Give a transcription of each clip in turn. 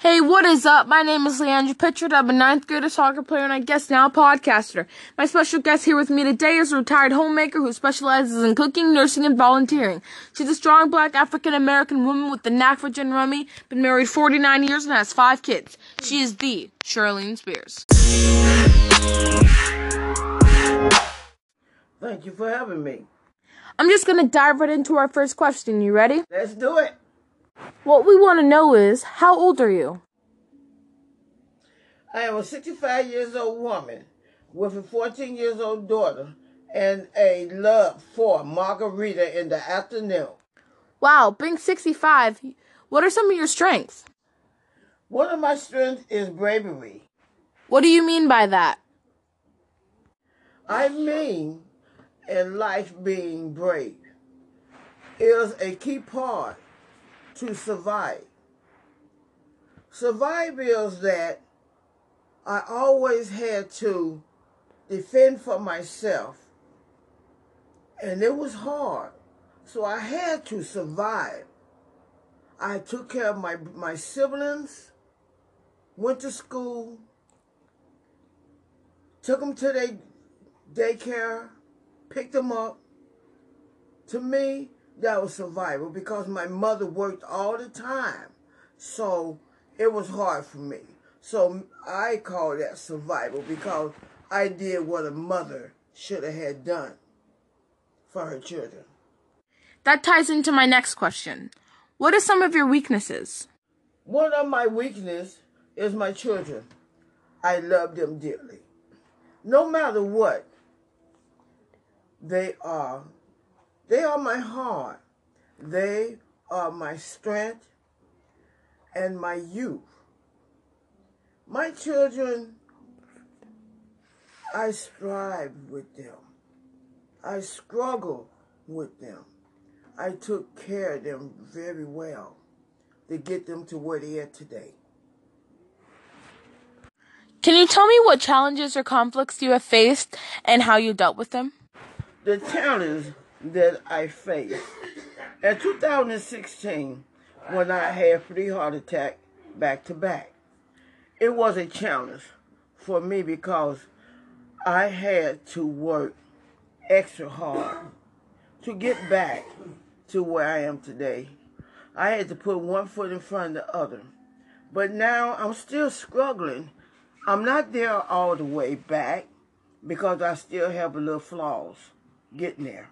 Hey, what is up? My name is Leandra Pitchard. I'm a ninth grader soccer player and I guess now a podcaster. My special guest here with me today is a retired homemaker who specializes in cooking, nursing, and volunteering. She's a strong black African American woman with the knack for gin rummy, been married 49 years and has five kids. She is the Charlene Spears. Thank you for having me. I'm just gonna dive right into our first question. You ready? Let's do it. What we want to know is, how old are you? I am a 65 years old woman with a 14 years old daughter and a love for margarita in the afternoon. Wow, being 65, what are some of your strengths? One of my strengths is bravery. What do you mean by that? I mean, in life, being brave is a key part to survive. Survive is that I always had to defend for myself, and it was hard. So I had to survive. I took care of my, my siblings, went to school, took them to their daycare, picked them up. To me, that was survival because my mother worked all the time. So it was hard for me. So I call that survival because I did what a mother should have had done for her children. That ties into my next question. What are some of your weaknesses? One of my weaknesses is my children. I love them dearly. No matter what they are, they are my heart. They are my strength and my youth. My children, I strive with them. I struggle with them. I took care of them very well to get them to where they are today. Can you tell me what challenges or conflicts you have faced and how you dealt with them? The challenge that I faced in 2016, when I had three heart attacks back to back, it was a challenge for me because I had to work extra hard to get back to where I am today. I had to put one foot in front of the other. But now I'm still struggling. I'm not there all the way back because I still have a little flaws getting there.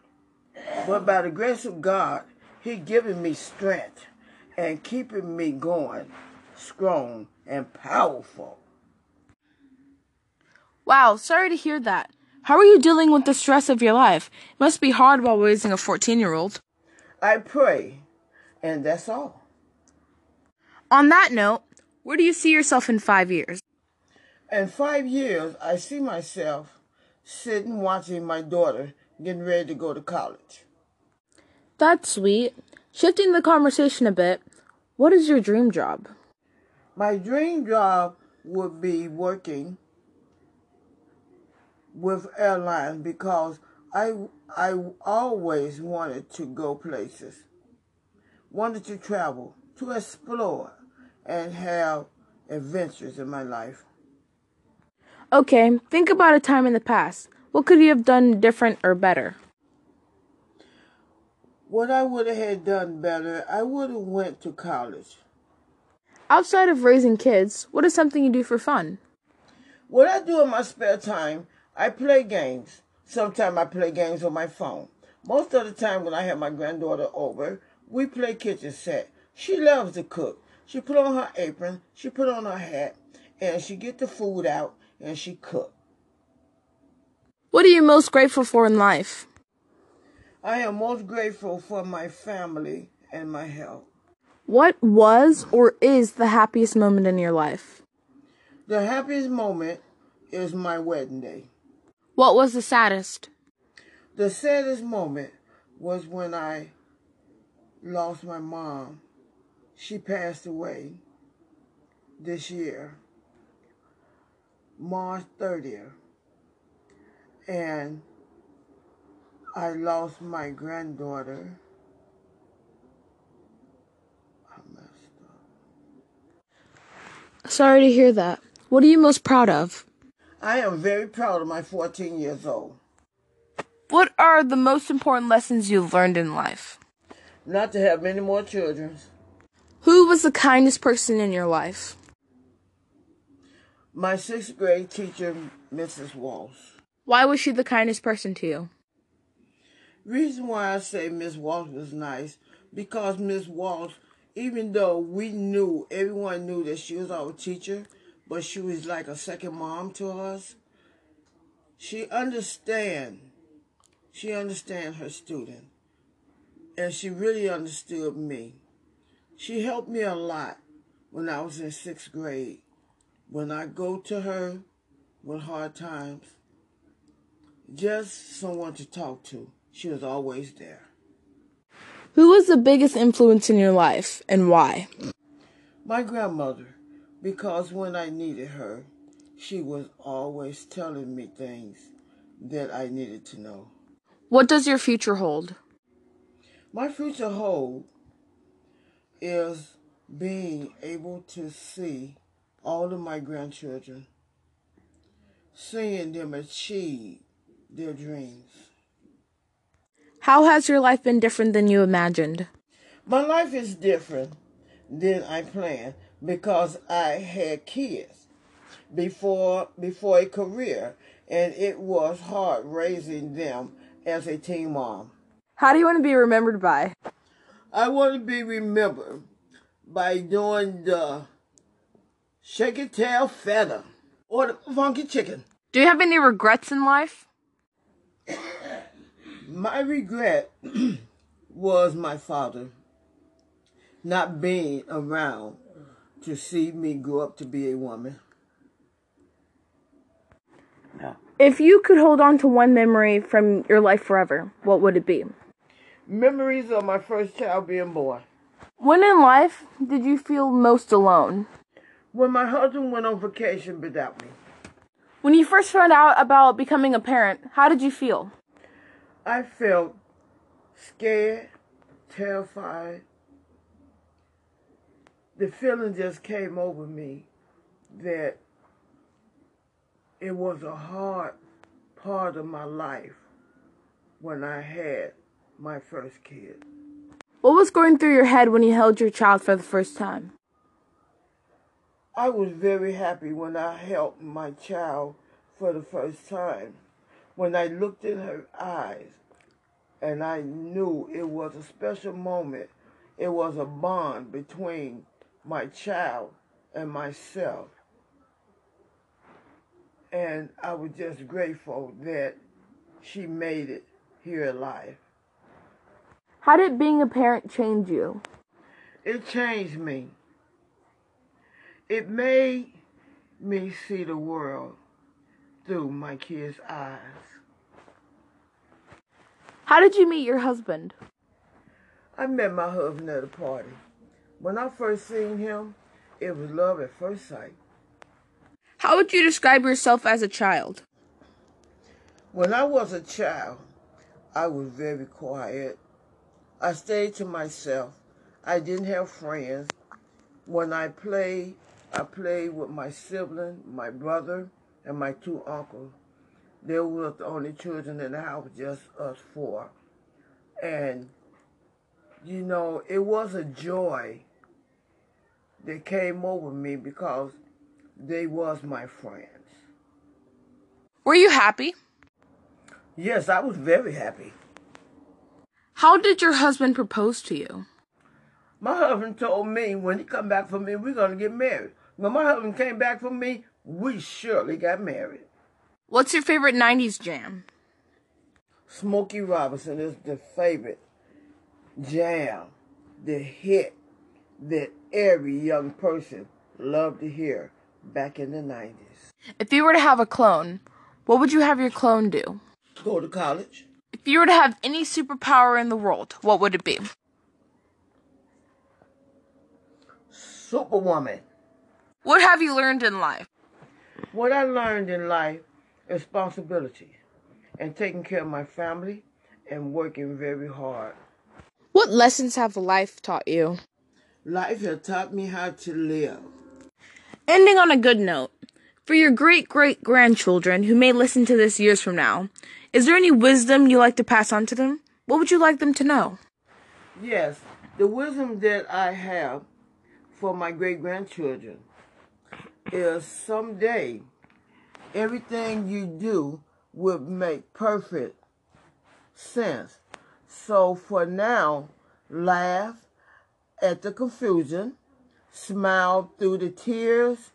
But by the grace of God, He giving me strength and keeping me going strong and powerful. Wow, sorry to hear that. How are you dealing with the stress of your life? It must be hard while raising a 14 year old. I pray, and that's all. On that note, where do you see yourself in five years? In five years, I see myself sitting watching my daughter getting ready to go to college. That's sweet. Shifting the conversation a bit, what is your dream job? My dream job would be working with airlines because I I always wanted to go places, wanted to travel, to explore, and have adventures in my life. Okay, think about a time in the past. What could you have done different or better? What I would have done better, I would have went to college. Outside of raising kids, what is something you do for fun? What I do in my spare time, I play games. Sometimes I play games on my phone. Most of the time when I have my granddaughter over, we play kitchen set. She loves to cook. She put on her apron, she put on her hat, and she get the food out and she cook. What are you most grateful for in life? I am most grateful for my family and my health. What was or is the happiest moment in your life? The happiest moment is my wedding day. What was the saddest? The saddest moment was when I lost my mom. She passed away this year, March 30th. And I lost my granddaughter. Sorry to hear that. What are you most proud of? I am very proud of my 14 years old. What are the most important lessons you've learned in life? Not to have many more children. Who was the kindest person in your life? My sixth grade teacher, Mrs. Walsh. Why was she the kindest person to you? Reason why I say Miss Walsh was nice because Miss Walsh, even though we knew everyone knew that she was our teacher, but she was like a second mom to us. She understand. She understand her student, and she really understood me. She helped me a lot when I was in sixth grade. When I go to her with hard times, just someone to talk to. She was always there. Who was the biggest influence in your life and why? My grandmother, because when I needed her, she was always telling me things that I needed to know. What does your future hold? My future hold is being able to see all of my grandchildren, seeing them achieve their dreams. How has your life been different than you imagined? My life is different than I planned because I had kids before before a career and it was hard raising them as a teen mom. How do you want to be remembered by? I want to be remembered by doing the shake it tail feather or the funky chicken. Do you have any regrets in life? My regret was my father not being around to see me grow up to be a woman. If you could hold on to one memory from your life forever, what would it be? Memories of my first child being born. When in life did you feel most alone? When my husband went on vacation without me. When you first found out about becoming a parent, how did you feel? I felt scared, terrified. The feeling just came over me that it was a hard part of my life when I had my first kid. What was going through your head when you held your child for the first time? I was very happy when I held my child for the first time. When I looked in her eyes and I knew it was a special moment, it was a bond between my child and myself. And I was just grateful that she made it here alive. How did being a parent change you? It changed me. It made me see the world through my kids' eyes. How did you meet your husband? I met my husband at a party. When I first seen him, it was love at first sight. How would you describe yourself as a child? When I was a child, I was very quiet. I stayed to myself. I didn't have friends. When I played, I played with my sibling, my brother, and my two uncles. They were the only children in the house, just us four. And, you know, it was a joy that came over me because they was my friends. Were you happy? Yes, I was very happy. How did your husband propose to you? My husband told me when he come back for me, we're going to get married. When my husband came back for me, we surely got married. What's your favorite 90s jam? Smokey Robinson is the favorite jam, the hit that every young person loved to hear back in the 90s. If you were to have a clone, what would you have your clone do? Go to college. If you were to have any superpower in the world, what would it be? Superwoman. What have you learned in life? What I learned in life is responsibility and taking care of my family and working very hard. What lessons have life taught you? Life has taught me how to live. Ending on a good note, for your great great grandchildren who may listen to this years from now, is there any wisdom you like to pass on to them? What would you like them to know? Yes, the wisdom that I have for my great grandchildren is someday everything you do will make perfect sense. So for now, laugh at the confusion, smile through the tears,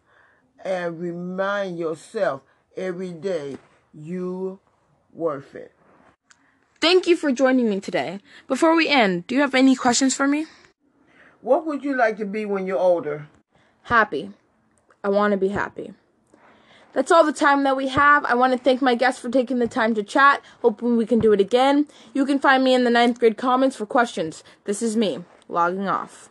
and remind yourself every day you worth it. Thank you for joining me today. Before we end, do you have any questions for me? What would you like to be when you're older? Happy. I want to be happy. That's all the time that we have. I want to thank my guests for taking the time to chat. Hoping we can do it again. You can find me in the ninth grade comments for questions. This is me, logging off.